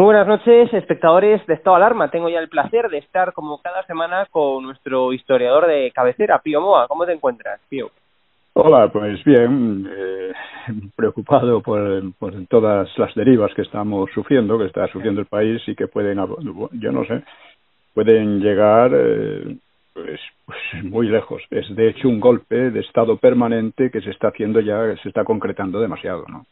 Muy buenas noches, espectadores de Estado Alarma. Tengo ya el placer de estar como cada semana con nuestro historiador de cabecera, Pío Moa. ¿Cómo te encuentras, Pío? Hola, pues bien, eh, preocupado por, por todas las derivas que estamos sufriendo, que está sufriendo el país y que pueden, yo no sé, pueden llegar eh, pues, pues muy lejos. Es de hecho un golpe de estado permanente que se está haciendo ya, se está concretando demasiado, ¿no?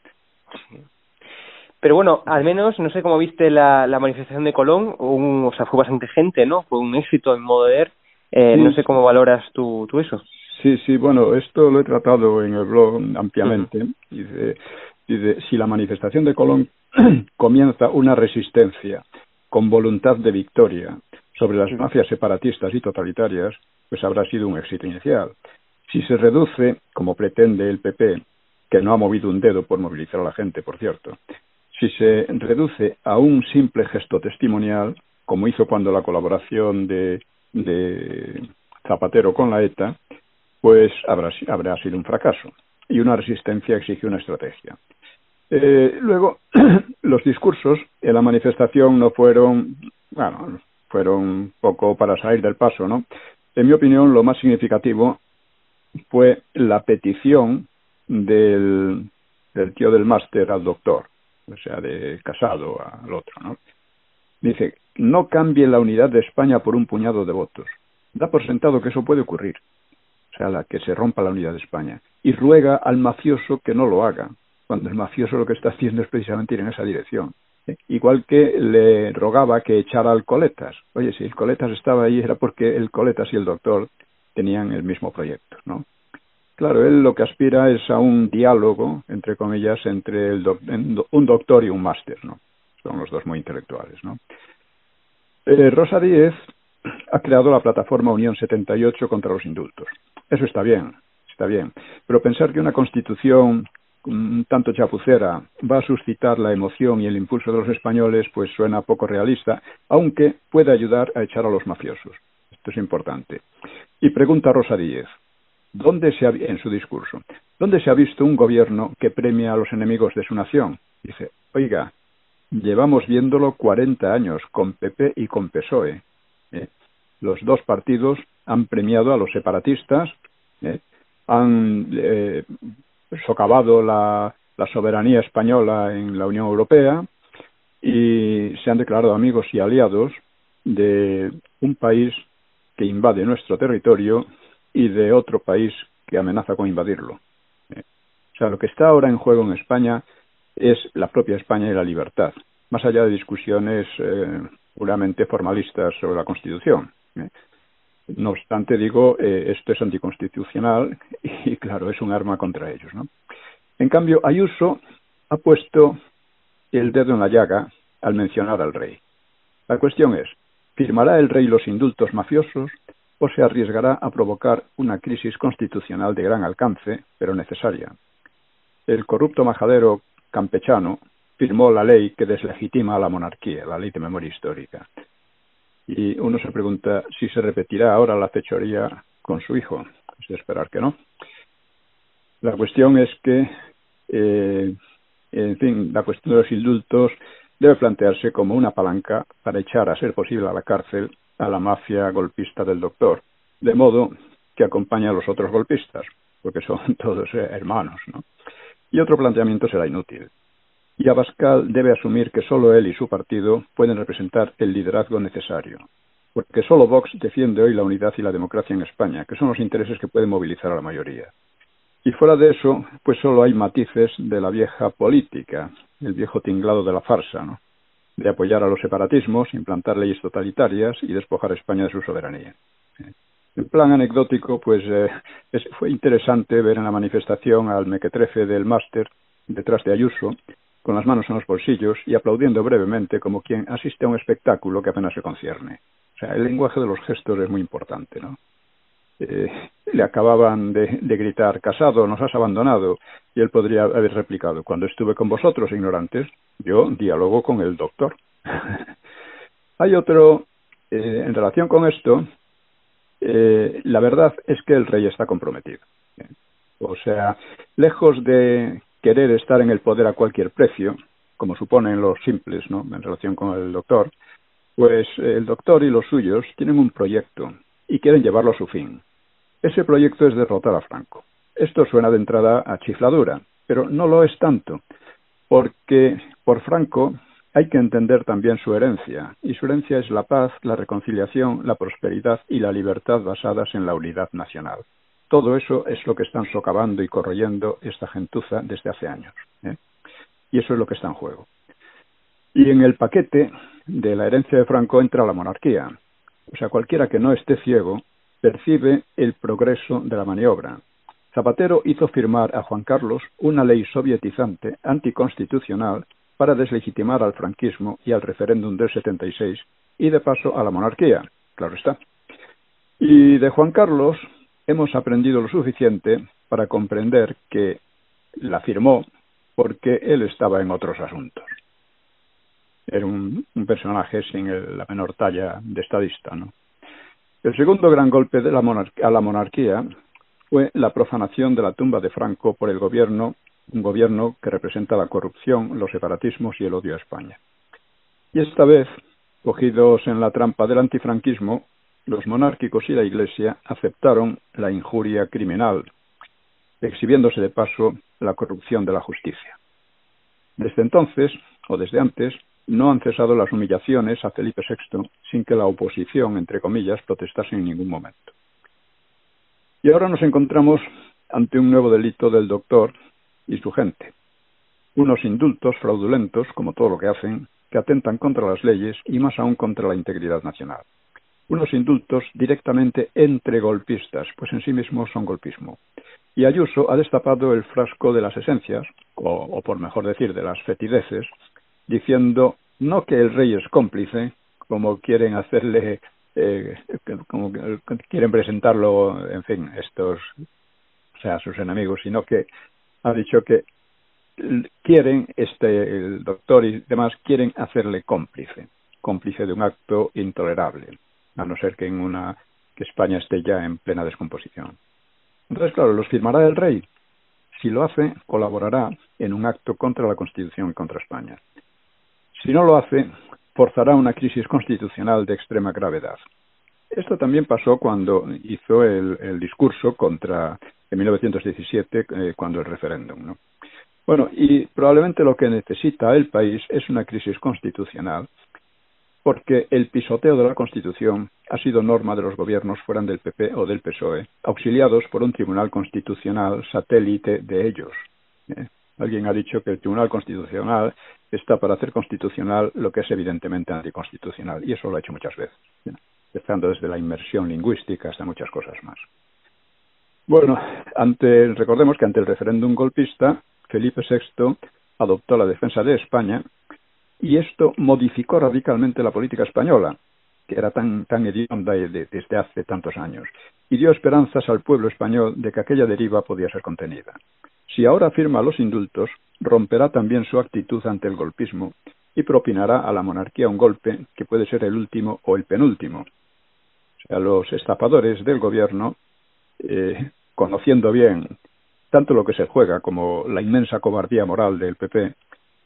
Pero bueno, al menos, no sé cómo viste la, la manifestación de Colón, un, o sea, fue bastante gente, ¿no? Fue un éxito en modo de ver. Eh, No sé cómo valoras tú, tú eso. Sí, sí, bueno, esto lo he tratado en el blog ampliamente. y Dice, si la manifestación de Colón comienza una resistencia con voluntad de victoria sobre las mafias separatistas y totalitarias, pues habrá sido un éxito inicial. Si se reduce, como pretende el PP, que no ha movido un dedo por movilizar a la gente, por cierto, si se reduce a un simple gesto testimonial, como hizo cuando la colaboración de, de Zapatero con la ETA, pues habrá, habrá sido un fracaso. Y una resistencia exige una estrategia. Eh, luego, los discursos en la manifestación no fueron, bueno, fueron poco para salir del paso, ¿no? En mi opinión, lo más significativo fue la petición del, del tío del máster al doctor o sea, de casado al otro, ¿no? Dice, no cambie la unidad de España por un puñado de votos. Da por sentado que eso puede ocurrir, o sea, la que se rompa la unidad de España. Y ruega al mafioso que no lo haga, cuando el mafioso lo que está haciendo es precisamente ir en esa dirección. ¿eh? Igual que le rogaba que echara al Coletas. Oye, si el Coletas estaba ahí era porque el Coletas y el doctor tenían el mismo proyecto, ¿no? Claro, él lo que aspira es a un diálogo, entre comillas, entre el un doctor y un máster, ¿no? Son los dos muy intelectuales, ¿no? Eh, Rosa Díez ha creado la plataforma Unión 78 contra los indultos. Eso está bien, está bien. Pero pensar que una constitución tanto chapucera va a suscitar la emoción y el impulso de los españoles, pues suena poco realista, aunque puede ayudar a echar a los mafiosos. Esto es importante. Y pregunta Rosa Díez, ¿Dónde se ha, en su discurso, ¿dónde se ha visto un gobierno que premia a los enemigos de su nación? Dice, oiga, llevamos viéndolo 40 años con PP y con PSOE. ¿eh? Los dos partidos han premiado a los separatistas, ¿eh? han eh, socavado la, la soberanía española en la Unión Europea y se han declarado amigos y aliados de un país que invade nuestro territorio y de otro país que amenaza con invadirlo. Eh, o sea, lo que está ahora en juego en España es la propia España y la libertad, más allá de discusiones eh, puramente formalistas sobre la Constitución. Eh. No obstante, digo, esto es anticonstitucional y, claro, es un arma contra ellos. ¿no? En cambio, Ayuso ha puesto el dedo en la llaga al mencionar al rey. La cuestión es, ¿firmará el rey los indultos mafiosos o se arriesgará a provocar una crisis constitucional de gran alcance, pero necesaria. El corrupto majadero campechano firmó la ley que deslegitima a la monarquía, la ley de memoria histórica. Y uno se pregunta si se repetirá ahora la fechoría con su hijo. Es de esperar que no. La cuestión es que, eh, en fin, la cuestión de los indultos debe plantearse como una palanca para echar, a ser posible, a la cárcel a la mafia golpista del doctor, de modo que acompaña a los otros golpistas, porque son todos eh, hermanos, ¿no? Y otro planteamiento será inútil. Y Abascal debe asumir que solo él y su partido pueden representar el liderazgo necesario, porque solo Vox defiende hoy la unidad y la democracia en España, que son los intereses que pueden movilizar a la mayoría. Y fuera de eso, pues solo hay matices de la vieja política, el viejo tinglado de la farsa, ¿no? De apoyar a los separatismos, implantar leyes totalitarias y despojar a España de su soberanía. En plan anecdótico, pues eh, fue interesante ver en la manifestación al mequetrefe del máster detrás de Ayuso, con las manos en los bolsillos y aplaudiendo brevemente como quien asiste a un espectáculo que apenas se concierne. O sea, el lenguaje de los gestos es muy importante, ¿no? Eh, le acababan de, gritar, casado, nos has abandonado, y él podría haber replicado, cuando estuve con vosotros, ignorantes, yo dialogo con el doctor. Hay otro, eh, en relación con esto, eh, la verdad es que el rey está comprometido. O sea, lejos de querer estar en el poder a cualquier precio, como suponen los simples, ¿no? En relación con el doctor, pues el doctor y los suyos tienen un proyecto y quieren llevarlo a su fin. Ese proyecto es derrotar a Franco. Esto suena de entrada a chifladura, pero no lo es tanto, porque por Franco hay que entender también su herencia, y su herencia es la paz, la reconciliación, la prosperidad y la libertad basadas en la unidad nacional. Todo eso es lo que están socavando y corroyendo esta gentuza desde hace años. ¿eh? Y eso es lo que está en juego. Y en el paquete de la herencia de Franco entra la monarquía. O sea, cualquiera que no esté ciego percibe el progreso de la maniobra. Zapatero hizo firmar a Juan Carlos una ley sovietizante anticonstitucional para deslegitimar al franquismo y al referéndum del 76 y de paso a la monarquía, claro está. Y de Juan Carlos hemos aprendido lo suficiente para comprender que la firmó porque él estaba en otros asuntos. Era un, personaje sin la menor talla de estadista, ¿no? El segundo gran golpe a la monarquía fue la profanación de la tumba de Franco por el gobierno, un gobierno que representa la corrupción, los separatismos y el odio a España. Y esta vez, cogidos en la trampa del antifranquismo, los monárquicos y la Iglesia aceptaron la injuria criminal, exhibiéndose de paso la corrupción de la justicia. Desde entonces, o desde antes, no han cesado las humillaciones a Felipe VI sin que la oposición, entre comillas, protestase en ningún momento. Y ahora nos encontramos ante un nuevo delito del doctor y su gente. Unos indultos fraudulentos, como todo lo que hacen, que atentan contra las leyes y más aún contra la integridad nacional. Unos indultos directamente entre golpistas, pues en sí mismos son golpismo. Y Ayuso ha destapado el frasco de las esencias, o, o por mejor decir, de las fetideces, diciendo no que el rey es cómplice, como quieren hacerle, eh, como quieren presentarlo, en fin, estos, o sea, sus enemigos, sino que ha dicho que quieren, este, el doctor y demás, quieren hacerle cómplice, cómplice de un acto intolerable, a no ser que en una, que España esté ya en plena descomposición. Entonces, claro, los firmará el rey. Si lo hace, colaborará en un acto contra la Constitución y contra España. Si no lo hace, forzará una crisis constitucional de extrema gravedad. Esto también pasó cuando hizo el, discurso contra en 1917, eh, cuando el referéndum. ¿no? Bueno, y probablemente lo que necesita el país es una crisis constitucional, porque el pisoteo de la Constitución ha sido norma de los gobiernos fueran del PP o del PSOE, auxiliados por un tribunal constitucional satélite de ellos. ¿eh? Alguien ha dicho que el Tribunal Constitucional está para hacer constitucional lo que es evidentemente anticonstitucional, y eso lo ha hecho muchas veces, empezando desde la inmersión lingüística hasta muchas cosas más. Bueno, ante, recordemos que ante el referéndum golpista, Felipe VI adoptó la defensa de España y esto modificó radicalmente la política española, que era tan, tan hedionda desde hace tantos años, y dio esperanzas al pueblo español de que aquella deriva podía ser contenida. Si ahora firma los indultos, romperá también su actitud ante el golpismo y propinará a la monarquía un golpe que puede ser el último o el penúltimo. O sea, los estapadores del gobierno, eh, conociendo bien tanto lo que se juega como la inmensa cobardía moral del PP,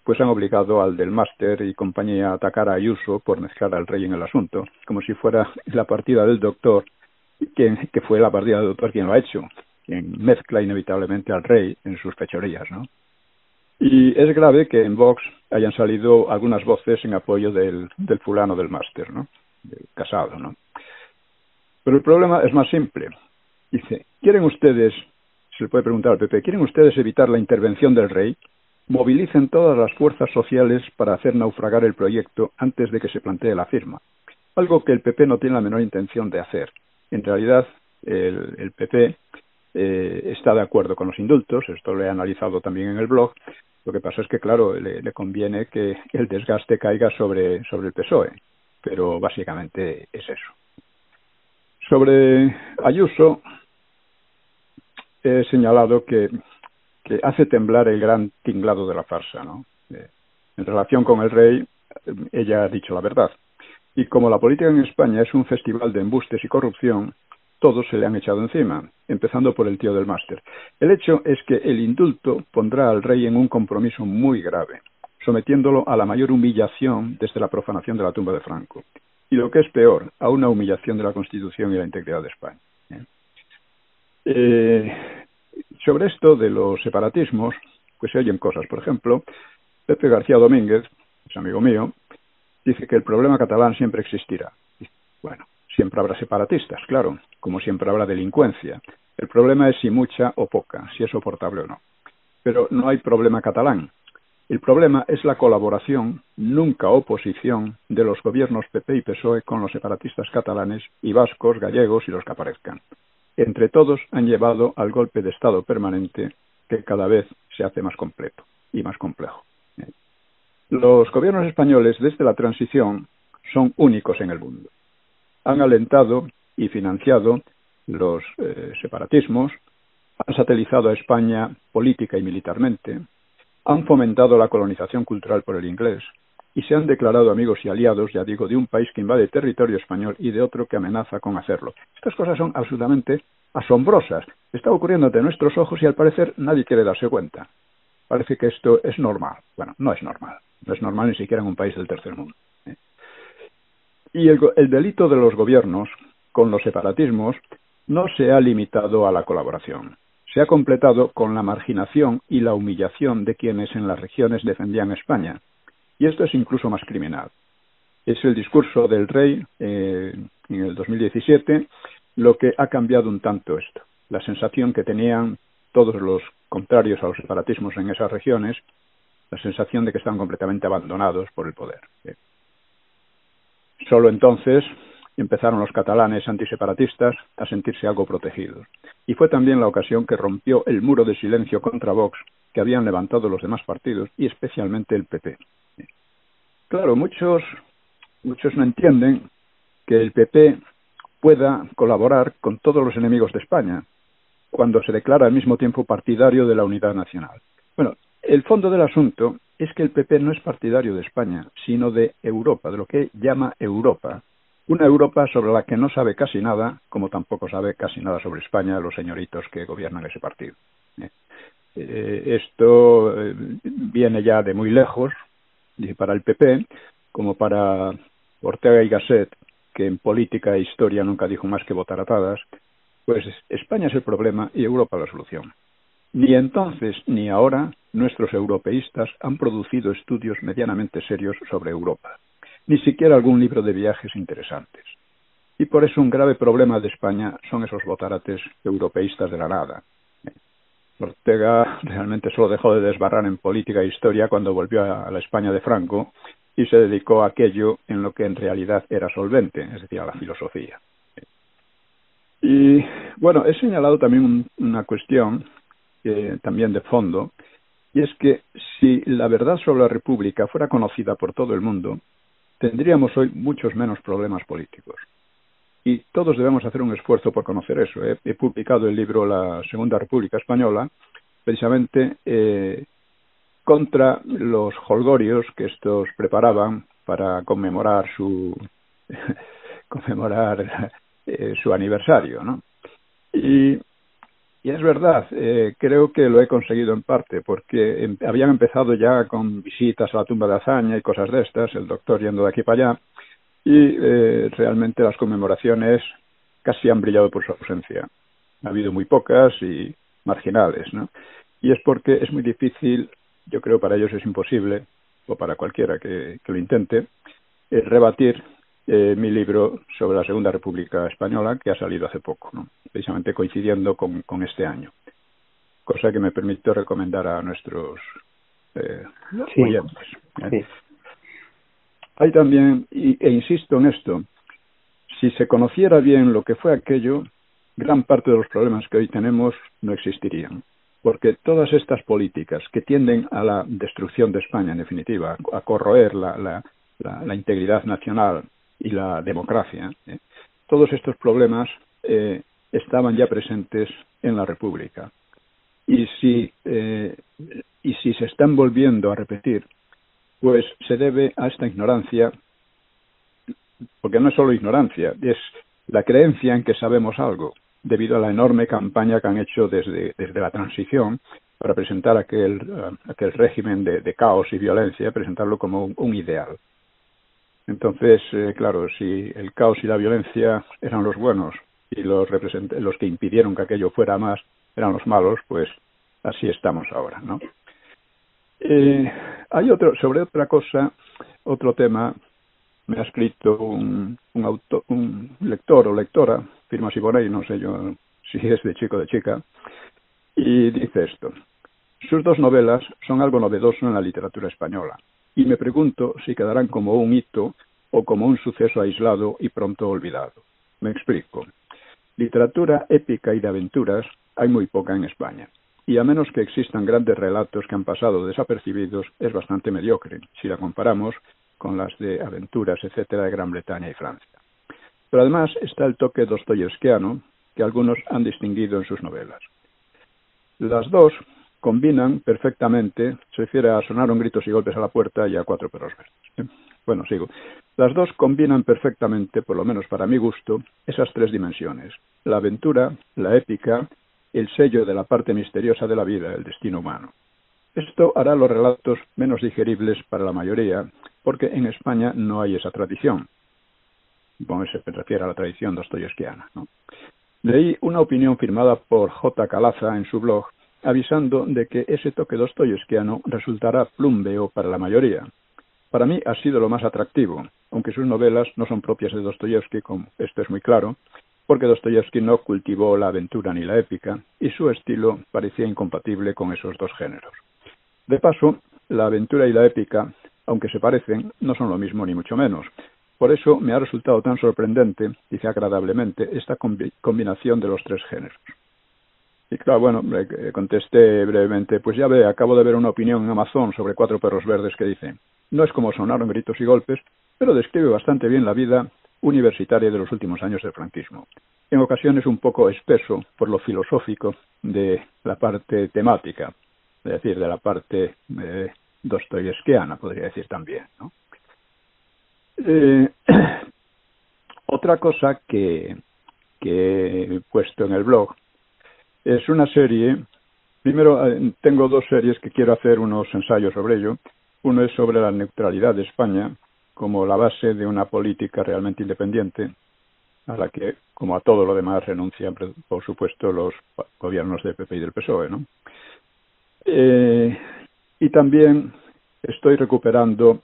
pues han obligado al del máster y compañía a atacar a Ayuso por mezclar al rey en el asunto, como si fuera la partida del doctor, que, que fue la partida del doctor quien lo ha hecho, quien mezcla inevitablemente al rey en sus fechorías, ¿no? Y es grave que en Vox hayan salido algunas voces en apoyo del, del fulano del máster, ¿no? Del casado, ¿no? Pero el problema es más simple. Dice, ¿quieren ustedes, se le puede preguntar al PP, ¿quieren ustedes evitar la intervención del rey? Movilicen todas las fuerzas sociales para hacer naufragar el proyecto antes de que se plantee la firma. Algo que el PP no tiene la menor intención de hacer. En realidad, el, el PP eh, está de acuerdo con los indultos, esto lo he analizado también en el blog. Lo que pasa es que, claro, le, conviene que el desgaste caiga sobre, sobre el PSOE, pero básicamente es eso. sobre Ayuso, he señalado que, que hace temblar el gran tinglado de la farsa, ¿no? Eh, en relación con el rey, ella ha dicho la verdad. Y como la política en España es un festival de embustes y corrupción, todos se le han echado encima, empezando por el tío del máster. El hecho es que el indulto pondrá al rey en un compromiso muy grave, sometiéndolo a la mayor humillación desde la profanación de la tumba de Franco. Y lo que es peor, a una humillación de la Constitución y la integridad de España. ¿eh? Eh, sobre esto de los separatismos, pues se oyen cosas. Por ejemplo, Pepe García Domínguez, es amigo mío, dice que el problema catalán siempre existirá. Bueno, siempre habrá separatistas, claro, como siempre habrá delincuencia. El problema es si mucha o poca, si es soportable o no. Pero no hay problema catalán. El problema es la colaboración, nunca oposición, de los gobiernos PP y PSOE con los separatistas catalanes y vascos, gallegos y los que aparezcan. Entre todos han llevado al golpe de Estado permanente que cada vez se hace más completo y más complejo. Los gobiernos españoles desde la transición son únicos en el mundo han alentado y financiado los eh, separatismos, han satelizado a España política y militarmente, han fomentado la colonización cultural por el inglés y se han declarado amigos y aliados, ya digo, de un país que invade territorio español y de otro que amenaza con hacerlo. Estas cosas son absolutamente asombrosas. Está ocurriendo ante nuestros ojos y al parecer nadie quiere darse cuenta. Parece que esto es normal. Bueno, no es normal. No es normal ni siquiera en un país del tercer mundo. Y el, delito de los gobiernos con los separatismos no se ha limitado a la colaboración. Se ha completado con la marginación y la humillación de quienes en las regiones defendían España. Y esto es incluso más criminal. Es el discurso del rey eh, en el 2017 lo que ha cambiado un tanto esto. La sensación que tenían todos los contrarios a los separatismos en esas regiones, la sensación de que estaban completamente abandonados por el poder. Solo entonces empezaron los catalanes antiseparatistas a sentirse algo protegidos. Y fue también la ocasión que rompió el muro de silencio contra Vox que habían levantado los demás partidos y especialmente el PP. Claro, muchos, muchos no entienden que el PP pueda colaborar con todos los enemigos de España cuando se declara al mismo tiempo partidario de la unidad nacional. Bueno, el fondo del asunto es que el PP no es partidario de España, sino de Europa, de lo que llama Europa. Una Europa sobre la que no sabe casi nada, como tampoco sabe casi nada sobre España los señoritos que gobiernan ese partido. Eh, eh, esto eh, viene ya de muy lejos, para el PP, como para Ortega y Gasset, que en política e historia nunca dijo más que votar atadas, pues España es el problema y Europa la solución. Ni entonces ni ahora nuestros europeístas han producido estudios medianamente serios sobre Europa, ni siquiera algún libro de viajes interesantes. Y por eso un grave problema de España son esos botarates europeístas de la nada. Ortega realmente solo dejó de desbarrar en política e historia cuando volvió a la España de Franco y se dedicó a aquello en lo que en realidad era solvente, es decir, a la filosofía. Y bueno, he señalado también una cuestión también de fondo, y es que si la verdad sobre la República fuera conocida por todo el mundo, tendríamos hoy muchos menos problemas políticos. Y todos debemos hacer un esfuerzo por conocer eso. He, publicado el libro La Segunda República Española, precisamente eh, contra los holgorios que estos preparaban para conmemorar su conmemorar eh, su aniversario, ¿no? Y y es verdad, eh, creo que lo he conseguido en parte, porque em, habían empezado ya con visitas a la tumba de Azaña y cosas de estas, el doctor yendo de aquí para allá, y eh, realmente las conmemoraciones casi han brillado por su ausencia. Ha habido muy pocas y marginales, ¿no? Y es porque es muy difícil, yo creo para ellos es imposible, o para cualquiera que, lo intente, eh, rebatir eh, mi libro sobre la Segunda República Española, que ha salido hace poco, ¿no? precisamente coincidiendo con, con este año. Cosa que me permite recomendar a nuestros eh, oyentes. ¿eh? Hay también, e insisto en esto, si se conociera bien lo que fue aquello, gran parte de los problemas que hoy tenemos no existirían. Porque todas estas políticas que tienden a la destrucción de España, en definitiva, a corroer la, la, la, la integridad nacional, y la democracia. ¿eh? todos estos problemas eh, estaban ya presentes en la República. Y si, eh, y si se están volviendo a repetir, pues se debe a esta ignorancia, porque no es solo ignorancia, es la creencia en que sabemos algo, debido a la enorme campaña que han hecho desde, desde la transición para presentar aquel, aquel régimen de, caos y violencia, presentarlo como un ideal. Entonces, eh, claro, si el caos y la violencia eran los buenos y los, los que impidieron que aquello fuera más eran los malos, pues así estamos ahora, ¿no? Eh, hay otro, sobre otra cosa, otro tema, me ha escrito un, un, auto, un lector o lectora, firma Siboney, no sé yo si es de chico o de chica, y dice esto. Sus dos novelas son algo novedoso en la literatura española y me pregunto si quedarán como un hito o como un suceso aislado y pronto olvidado. Me explico. Literatura épica y de aventuras hay muy poca en España, y a menos que existan grandes relatos que han pasado desapercibidos, es bastante mediocre si la comparamos con las de aventuras, etcétera, de Gran Bretaña y Francia. Pero además está el toque dostoyevskiano que algunos han distinguido en sus novelas. Las dos combinan perfectamente, se refiere a sonaron gritos y golpes a la puerta y a cuatro perros verdes. Bueno, sigo. Las dos combinan perfectamente, por lo menos para mi gusto, esas tres dimensiones. La aventura, la épica, el sello de la parte misteriosa de la vida, el destino humano. Esto hará los relatos menos digeribles para la mayoría, porque en España no hay esa tradición. Bueno, se refiere a la tradición dostoyevskiana. ¿no? Leí una opinión firmada por J. Calaza en su blog avisando de que ese toque dostoyevskiano resultará plumbeo para la mayoría. Para mí ha sido lo más atractivo, aunque sus novelas no son propias de Dostoyevsky, como esto es muy claro, porque Dostoyevsky no cultivó la aventura ni la épica, y su estilo parecía incompatible con esos dos géneros. De paso, la aventura y la épica, aunque se parecen, no son lo mismo ni mucho menos. Por eso me ha resultado tan sorprendente, dice agradablemente, esta combinación de los tres géneros. Y claro, bueno, le contesté brevemente, pues ya ve, acabo de ver una opinión en Amazon sobre cuatro perros verdes que dice, no es como sonaron gritos y golpes, pero describe bastante bien la vida universitaria de los últimos años del franquismo. En ocasiones un poco espeso por lo filosófico de la parte temática, es decir, de la parte eh, dostoyevskiana, podría decir también. ¿no? Eh, otra cosa que, que he puesto en el blog es una serie, primero eh, tengo dos series que quiero hacer unos ensayos sobre ello. Uno es sobre la neutralidad de España como la base de una política realmente independiente, a la que, como a todo lo demás, renuncian, por supuesto, los gobiernos del PP y del PSOE. ¿no? Eh, y también estoy recuperando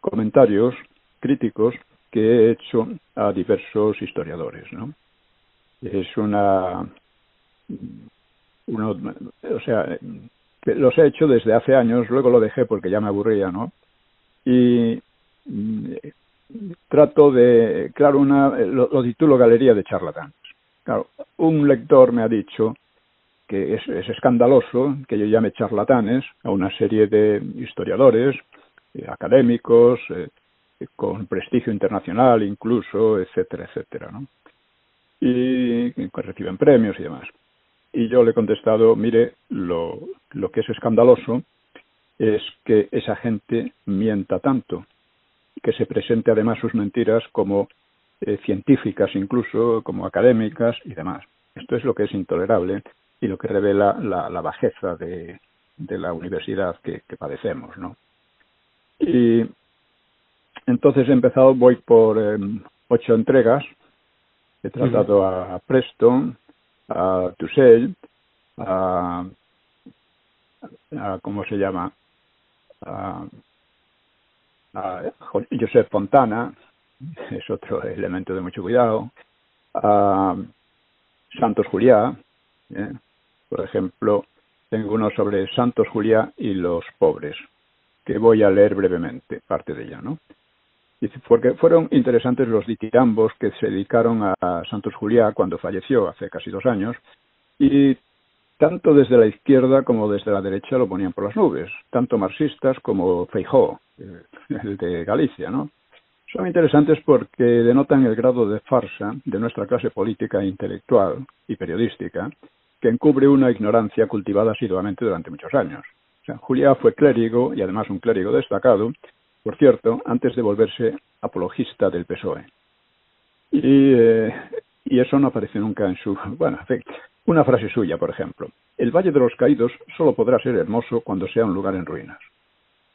comentarios críticos que he hecho a diversos historiadores. ¿no? Es una uno, o sea, los he hecho desde hace años, luego lo dejé porque ya me aburría, ¿no? Y mm, trato de, claro, una, lo, titulo Galería de charlatanes. Claro, un lector me ha dicho que es, es escandaloso que yo llame charlatanes a una serie de historiadores, eh, académicos, eh, con prestigio internacional incluso, etcétera, etcétera, ¿no? Y que reciben premios y demás. Y yo le he contestado, mire, lo, lo que es escandaloso es que esa gente mienta tanto, que se presente además sus mentiras como eh, científicas incluso, como académicas y demás. Esto es lo que es intolerable y lo que revela la, la bajeza de, de la universidad que, que, padecemos, ¿no? Y entonces he empezado, voy por em, ocho entregas, he tratado a Preston, a Tussell, a, a ¿cómo se llama? A, a Josep Fontana, es otro elemento de mucho cuidado, Santos Juliá, ¿eh? por ejemplo, tengo uno sobre Santos Juliá y los pobres, que voy a leer brevemente, parte de ella, ¿no? Porque fueron interesantes los ditirambos que se dedicaron a Santos Juliá cuando falleció hace casi dos años y tanto desde la izquierda como desde la derecha lo ponían por las nubes, tanto marxistas como Feijó, el de Galicia, ¿no? Son interesantes porque denotan el grado de farsa de nuestra clase política intelectual y periodística que encubre una ignorancia cultivada asiduamente durante muchos años. O Juliá fue clérigo y además un clérigo destacado, por cierto, antes de volverse apologista del PSOE. Y, eh, y eso no aparece nunca en su... Bueno, una frase suya, por ejemplo. El Valle de los Caídos solo podrá ser hermoso cuando sea un lugar en ruinas.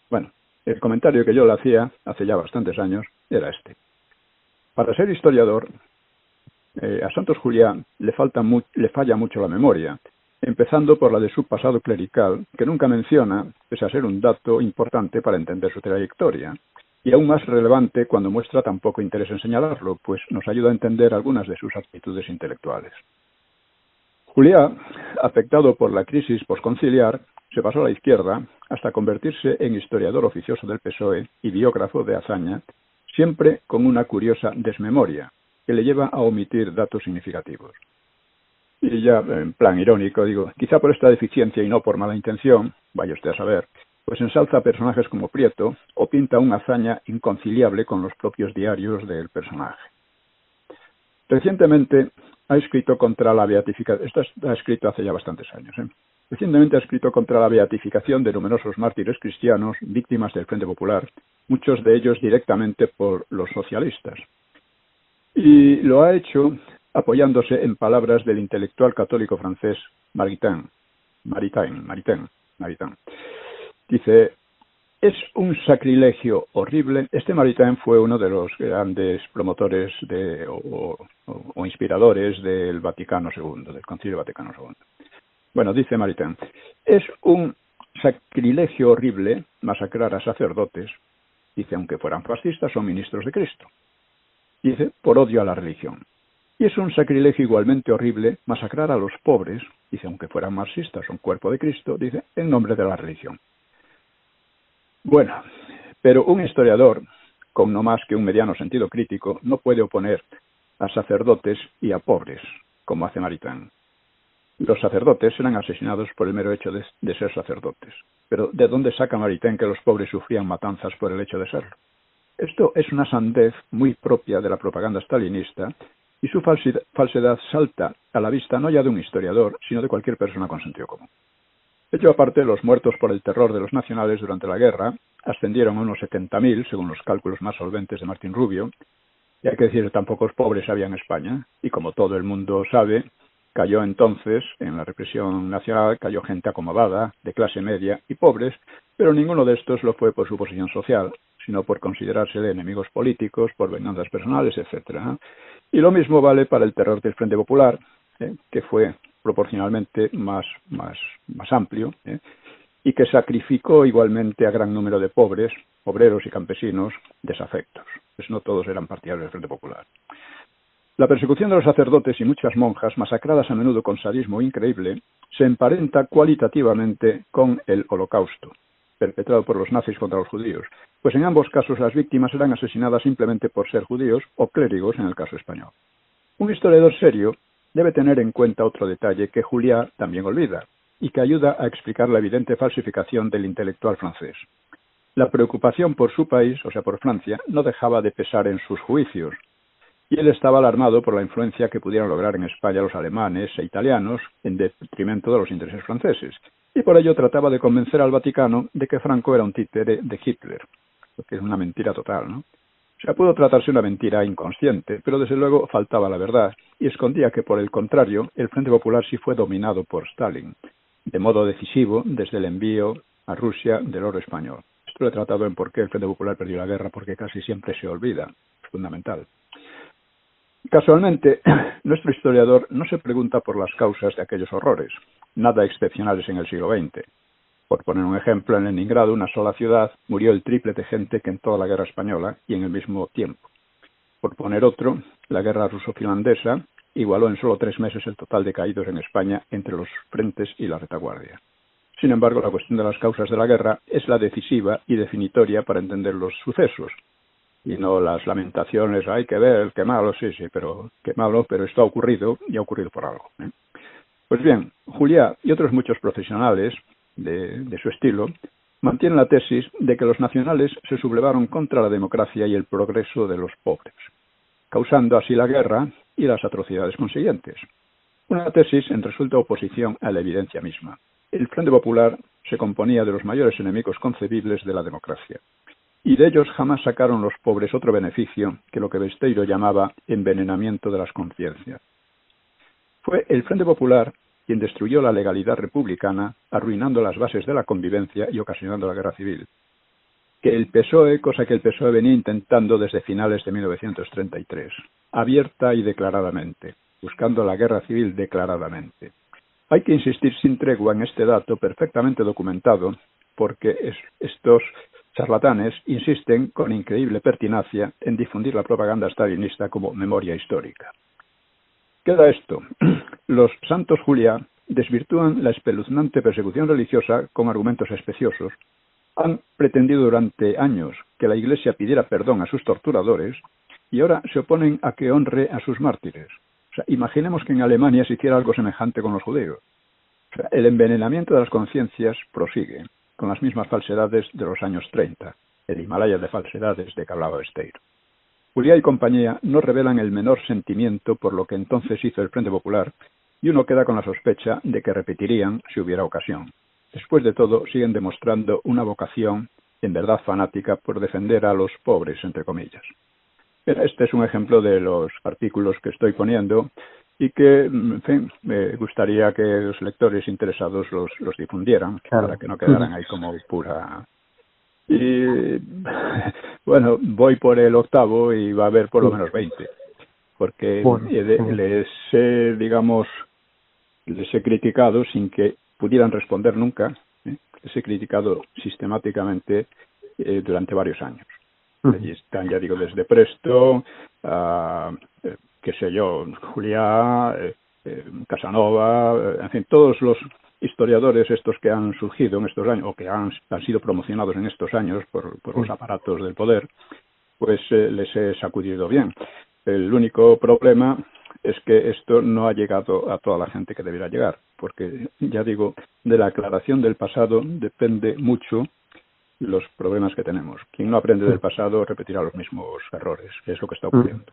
Bueno, el comentario que yo le hacía hace ya bastantes años era este. Para ser historiador, eh, a Santos Julián le, falta le falla mucho la memoria, empezando por la de su pasado clerical, que nunca menciona, pese a ser un dato importante para entender su trayectoria, y aún más relevante cuando muestra tan poco interés en señalarlo, pues nos ayuda a entender algunas de sus actitudes intelectuales. Julián, afectado por la crisis posconciliar, se pasó a la izquierda hasta convertirse en historiador oficioso del PSOE y biógrafo de Azaña, siempre con una curiosa desmemoria que le lleva a omitir datos significativos. Y ya en plan irónico digo, quizá por esta deficiencia y no por mala intención, vaya usted a saber, pues ensalza personajes como Prieto o pinta una hazaña inconciliable con los propios diarios del personaje. Recientemente ha escrito contra la beatificación, esto ha escrito hace ya bastantes años, ¿eh? Recientemente ha escrito contra la beatificación de numerosos mártires cristianos víctimas del Frente Popular, muchos de ellos directamente por los socialistas. Y lo ha hecho apoyándose en palabras del intelectual católico francés Maritain. Maritain, Maritain, Maritain. Dice, es un sacrilegio horrible. Este Maritain fue uno de los grandes promotores de, o, o inspiradores del Vaticano II, del Concilio Vaticano II. Bueno, dice Maritain, es un sacrilegio horrible masacrar a sacerdotes, dice, aunque fueran fascistas o ministros de Cristo. Dice, por odio a la religión. Y es un sacrilegio igualmente horrible masacrar a los pobres, dice, aunque fueran marxistas un cuerpo de Cristo, dice, en nombre de la religión. Bueno, pero un historiador, con no más que un mediano sentido crítico, no puede oponer a sacerdotes y a pobres, como hace Maritain. Los sacerdotes eran asesinados por el mero hecho de, ser sacerdotes. Pero ¿de dónde saca Maritain que los pobres sufrían matanzas por el hecho de serlo? Esto es una sandez muy propia de la propaganda stalinista y su falsedad salta a la vista no ya de un historiador, sino de cualquier persona con sentido común. Hecho, aparte, los muertos por el terror de los nacionales durante la guerra ascendieron a unos 70.000, según los cálculos más solventes de Martín Rubio, y hay que decir que tan pocos pobres había en España, y como todo el mundo sabe, Cayó entonces, en la represión nacional, cayó gente acomodada, de clase media y pobres, pero ninguno de estos lo fue por su posición social, sino por considerarse de enemigos políticos, por venganzas personales, etc. Y lo mismo vale para el terror del Frente Popular, ¿eh? que fue proporcionalmente más, más, más amplio, ¿eh? y que sacrificó igualmente a gran número de pobres, obreros y campesinos desafectos, pues no todos eran partidarios del Frente Popular. La persecución de los sacerdotes y muchas monjas, masacradas a menudo con sadismo increíble, se emparenta cualitativamente con el Holocausto, perpetrado por los nazis contra los judíos, pues en ambos casos las víctimas eran asesinadas simplemente por ser judíos o clérigos en el caso español. Un historiador serio debe tener en cuenta otro detalle que Juliá también olvida y que ayuda a explicar la evidente falsificación del intelectual francés. La preocupación por su país, o sea, por Francia, no dejaba de pesar en sus juicios, y él estaba alarmado por la influencia que pudieran lograr en España los alemanes e italianos en detrimento de los intereses franceses, y por ello trataba de convencer al Vaticano de que Franco era un títere de Hitler, lo que es una mentira total, ¿no? O sea, pudo tratarse una mentira inconsciente, pero desde luego faltaba la verdad, y escondía que, por el contrario, el Frente Popular sí fue dominado por Stalin, de modo decisivo desde el envío a Rusia del oro español. Esto lo he tratado en por qué el Frente Popular perdió la guerra, porque casi siempre se olvida, es fundamental. Casualmente, nuestro historiador no se pregunta por las causas de aquellos horrores, nada excepcionales en el siglo XX. Por poner un ejemplo, en Leningrado, una sola ciudad, murió el triple de gente que en toda la guerra española y en el mismo tiempo. Por poner otro, la guerra ruso-finlandesa igualó en solo tres meses el total de caídos en España entre los frentes y la retaguardia. Sin embargo, la cuestión de las causas de la guerra es la decisiva y definitoria para entender los sucesos, y no las lamentaciones, hay que ver, qué malo, sí, sí, pero qué malo, pero esto ha ocurrido y ha ocurrido por algo. ¿eh? Pues bien, Julia y otros muchos profesionales de, su estilo mantiene la tesis de que los nacionales se sublevaron contra la democracia y el progreso de los pobres, causando así la guerra y las atrocidades consiguientes. Una tesis en resuelta oposición a la evidencia misma. El Frente Popular se componía de los mayores enemigos concebibles de la democracia, y de ellos jamás sacaron los pobres otro beneficio que lo que Besteiro llamaba envenenamiento de las conciencias. Fue el Frente Popular quien destruyó la legalidad republicana, arruinando las bases de la convivencia y ocasionando la guerra civil. Que el PSOE, cosa que el PSOE venía intentando desde finales de 1933, abierta y declaradamente, buscando la guerra civil declaradamente. Hay que insistir sin tregua en este dato perfectamente documentado, porque estos charlatanes insisten con increíble pertinacia en difundir la propaganda stalinista como memoria histórica. Queda esto. Los santos Julia desvirtúan la espeluznante persecución religiosa con argumentos especiosos. Han pretendido durante años que la Iglesia pidiera perdón a sus torturadores y ahora se oponen a que honre a sus mártires. Imaginemos que en Alemania se hiciera algo semejante con los judíos. El envenenamiento de las conciencias prosigue con las mismas falsedades de los años 30, el Himalaya de falsedades de que hablaba Esteiro. Juliá y compañía no revelan el menor sentimiento por lo que entonces hizo el Frente Popular y uno queda con la sospecha de que repetirían si hubiera ocasión. Después de todo, siguen demostrando una vocación en verdad fanática por defender a los pobres, entre comillas. Este es un ejemplo de los artículos que estoy poniendo y que, en fin, me gustaría que los lectores interesados los, los difundieran para que no quedaran ahí como pura. Y bueno, voy por el octavo y va a haber por lo menos 20, porque les he, digamos, les he criticado sin que pudieran responder nunca, ¿eh? les he criticado sistemáticamente eh, durante varios años. Y están, ya digo, desde Presto a qué sé yo, Juliá, eh, eh, Casanova, eh, en fin, todos los historiadores estos que han surgido en estos años o que han, sido promocionados en estos años por, los aparatos del poder, pues les he sacudido bien. El único problema es que esto no ha llegado a toda la gente que debería llegar, porque ya digo, de la aclaración del pasado depende mucho los problemas que tenemos. Quien no aprende del pasado repetirá los mismos errores, que es lo que está ocurriendo.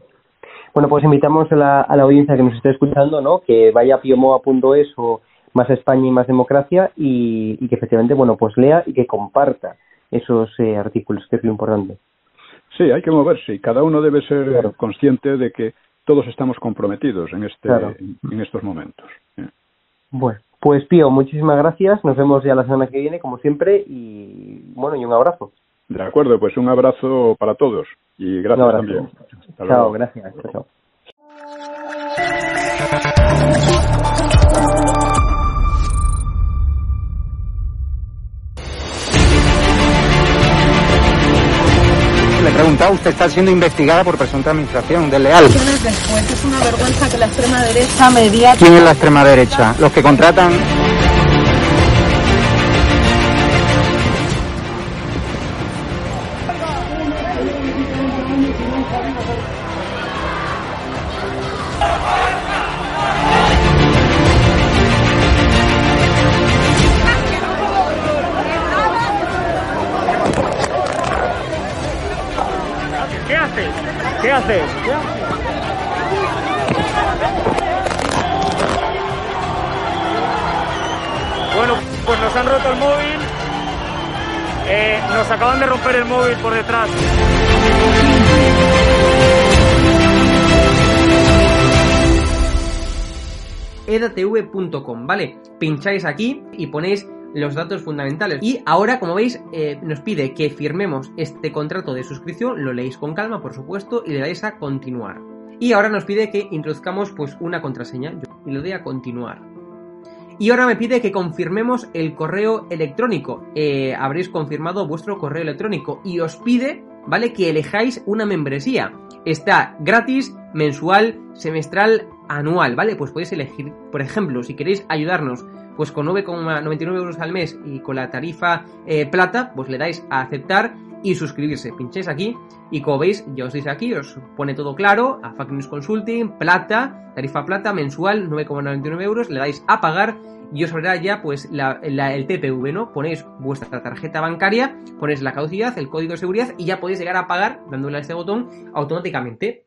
Bueno, pues invitamos a la, audiencia que nos esté escuchando, ¿no? Que vaya a piomoa.es o más España y más democracia y, que efectivamente, bueno, pues lea y que comparta esos eh, artículos, que es lo importante. Sí, hay que moverse y cada uno debe ser consciente de que todos estamos comprometidos en este en estos momentos. ¿eh? Bueno, pues Pío, muchísimas gracias. Nos vemos ya la semana que viene, como siempre, y bueno, y un abrazo. De acuerdo, pues un abrazo para todos y gracias también. Chao, gracias. Chao. Le preguntado, usted está siendo investigada por presunta administración desleal. Después es una vergüenza que la extrema derecha media... ¿Quién es la extrema derecha? Los que contratan romper el móvil por detrás. edatv.com, ¿vale? Pincháis aquí y ponéis los datos fundamentales. Y ahora, como veis, eh, nos pide que firmemos este contrato de suscripción, lo leéis con calma, por supuesto, y le dais a continuar. Y ahora nos pide que introduzcamos pues una contraseña, y le doy a continuar. Y ahora me pide que confirmemos el correo electrónico. Eh, habréis confirmado vuestro correo electrónico y os pide, ¿vale? Que elijáis una membresía. Está gratis, mensual, semestral, anual, ¿vale? Pues podéis elegir, por ejemplo, si queréis ayudarnos pues con 9,99 euros al mes y con la tarifa eh, plata, pues le dais a aceptar y suscribirse. Pincháis aquí y como veis, ya os dice aquí, os pone todo claro, a Fact Consulting, plata, tarifa plata mensual, 9,99 euros, le dais a pagar y os abrirá ya pues la, la- el TPV, ¿no? Ponéis vuestra tarjeta bancaria, ponéis la caducidad, el código de seguridad y ya podéis llegar a pagar dándole a este botón automáticamente.